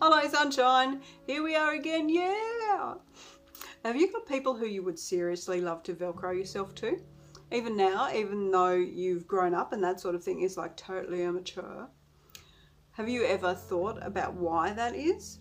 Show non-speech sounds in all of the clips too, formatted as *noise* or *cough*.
Hello, sunshine. Here we are again. Yeah. Have you got people who you would seriously love to Velcro yourself to? Even now, even though you've grown up and that sort of thing is like totally immature. Have you ever thought about why that is?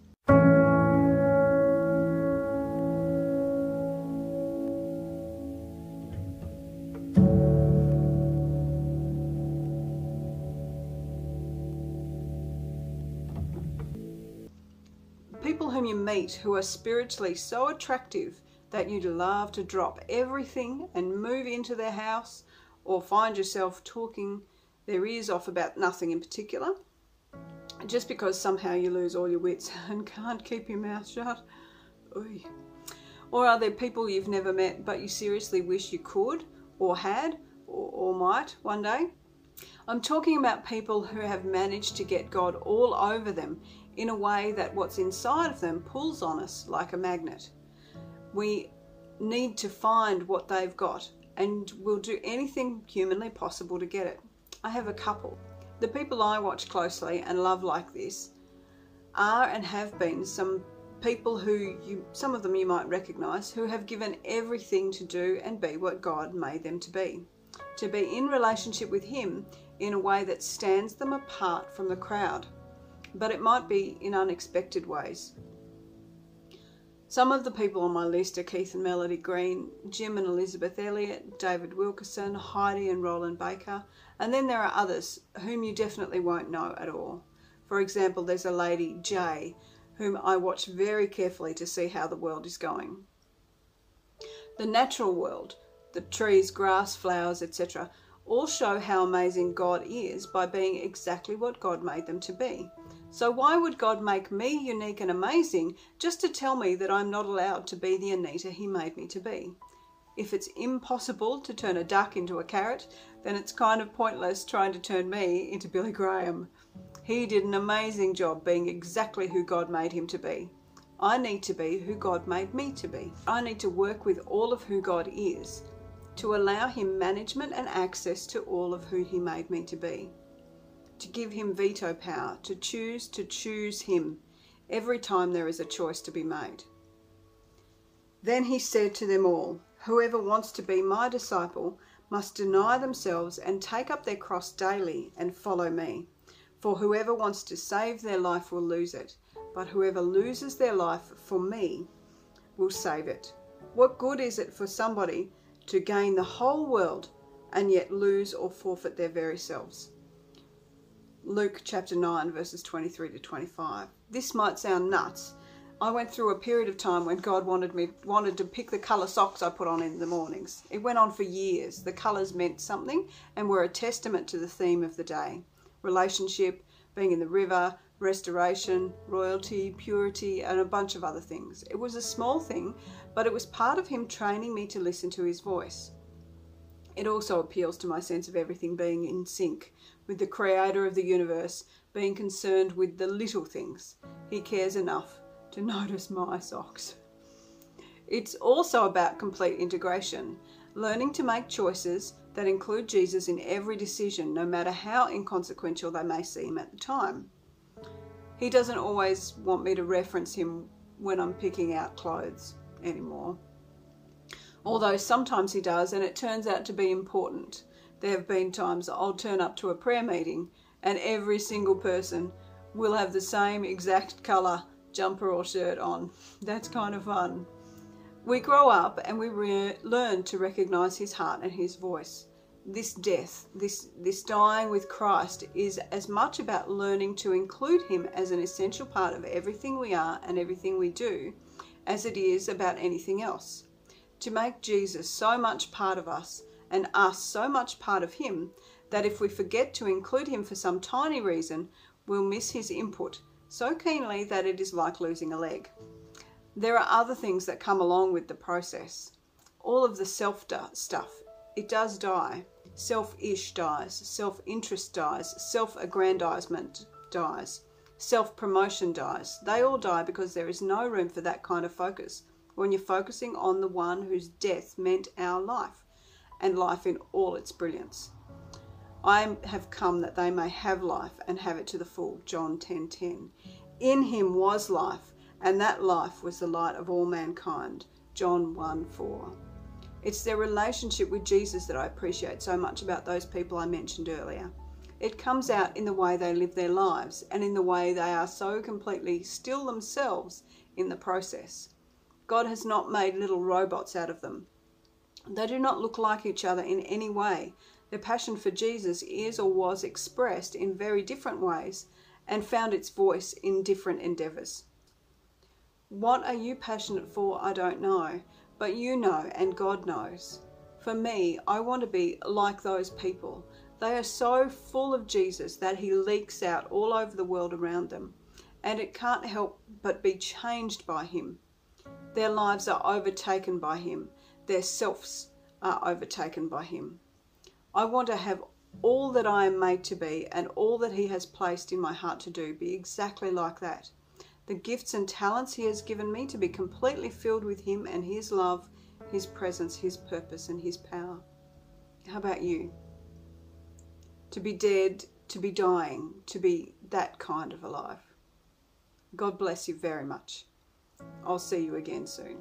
Whom you meet who are spiritually so attractive that you'd love to drop everything and move into their house or find yourself talking their ears off about nothing in particular just because somehow you lose all your wits *laughs* and can't keep your mouth shut. Oy. Or are there people you've never met but you seriously wish you could or had or, or might one day? I'm talking about people who have managed to get God all over them in a way that what's inside of them pulls on us like a magnet. We need to find what they've got and we'll do anything humanly possible to get it. I have a couple. The people I watch closely and love like this are and have been some people who you some of them you might recognize who have given everything to do and be what God made them to be. To be in relationship with him in a way that stands them apart from the crowd but it might be in unexpected ways. Some of the people on my list are Keith and Melody Green, Jim and Elisabeth Elliot, David Wilkerson, Heidi and Rolland Baker, and then there are others whom you definitely won't know at all. For example, there's a lady, Jay, whom I watch very carefully to see how the world is going. The natural world, the trees, grass, flowers, etc., all show how amazing God is by being exactly what God made them to be. So why would God make me unique and amazing just to tell me that I'm not allowed to be the Anita he made me to be? If it's impossible to turn a duck into a carrot, then it's kind of pointless trying to turn me into Billy Graham. He did an amazing job being exactly who God made him to be. I need to be who God made me to be. I need to work with all of who God is to allow him management and access to all of who he made me to be to give him veto power, to choose to choose him every time there is a choice to be made. Then he said to them all, Whoever wants to be my disciple must deny themselves and take up their cross daily and follow me. For whoever wants to save their life will lose it, but whoever loses their life for me will save it. What good is it for somebody to gain the whole world and yet lose or forfeit their very selves? Luke chapter 9, verses 23 to 25. This might sound nuts. I went through a period of time when God wanted me wanted to pick the colour socks I put on in the mornings. It went on for years. The colours meant something and were a testament to the theme of the day. Relationship, being in the river, restoration, royalty, purity, and a bunch of other things. It was a small thing, but it was part of him training me to listen to his voice. It also appeals to my sense of everything being in sync with the creator of the universe, being concerned with the little things. He cares enough to *laughs* notice my socks. It's also about complete integration, learning to make choices that include Jesus in every decision, no matter how inconsequential they may seem at the time. He doesn't always want me to reference him when I'm picking out clothes anymore although sometimes he does, and it turns out to be important. There have been times I'll turn up to a prayer meeting and every single person will have the same exact colour jumper or shirt on. *laughs* That's kind of fun. We grow up and we learn to recognise his heart and his voice. This death, this, this dying with Christ, is as much about learning to include him as an essential part of everything we are and everything we do as it is about anything else to make Jesus so much part of us and us so much part of him that if we forget to include him for some tiny reason, we'll miss his input so keenly that it is like losing a leg. There are other things that come along with the process. All of the self stuff, it does die. Self-ish dies, self-interest dies, self-aggrandizement dies, self-promotion dies. They all die because there is no room for that kind of focus when you're focusing on the one whose death meant our life and life in all its brilliance. I have come that they may have life and have it to the full. John 10:10. 10, 10. In him was life, and that life was the light of all mankind. John 1 4. It's their relationship with Jesus that I appreciate so much about those people I mentioned earlier. It comes out in the way they live their lives and in the way they are so completely still themselves in the process. God has not made little robots out of them. They do not look like each other in any way. Their passion for Jesus is or was expressed in very different ways and found its voice in different endeavours. What are you passionate for? I don't know, but you know and God knows. For me, I want to be like those people. They are so full of Jesus that he leaks out all over the world around them, and it can't help but be changed by him. Their lives are overtaken by him, their selves are overtaken by him. I want to have all that I am made to be and all that he has placed in my heart to do be exactly like that the gifts and talents He has given me to be completely filled with Him and His love, His presence, His purpose, and His power. How about you? To be dead, to be dying, to be that kind of alive. God bless you very much. I'll see you again soon.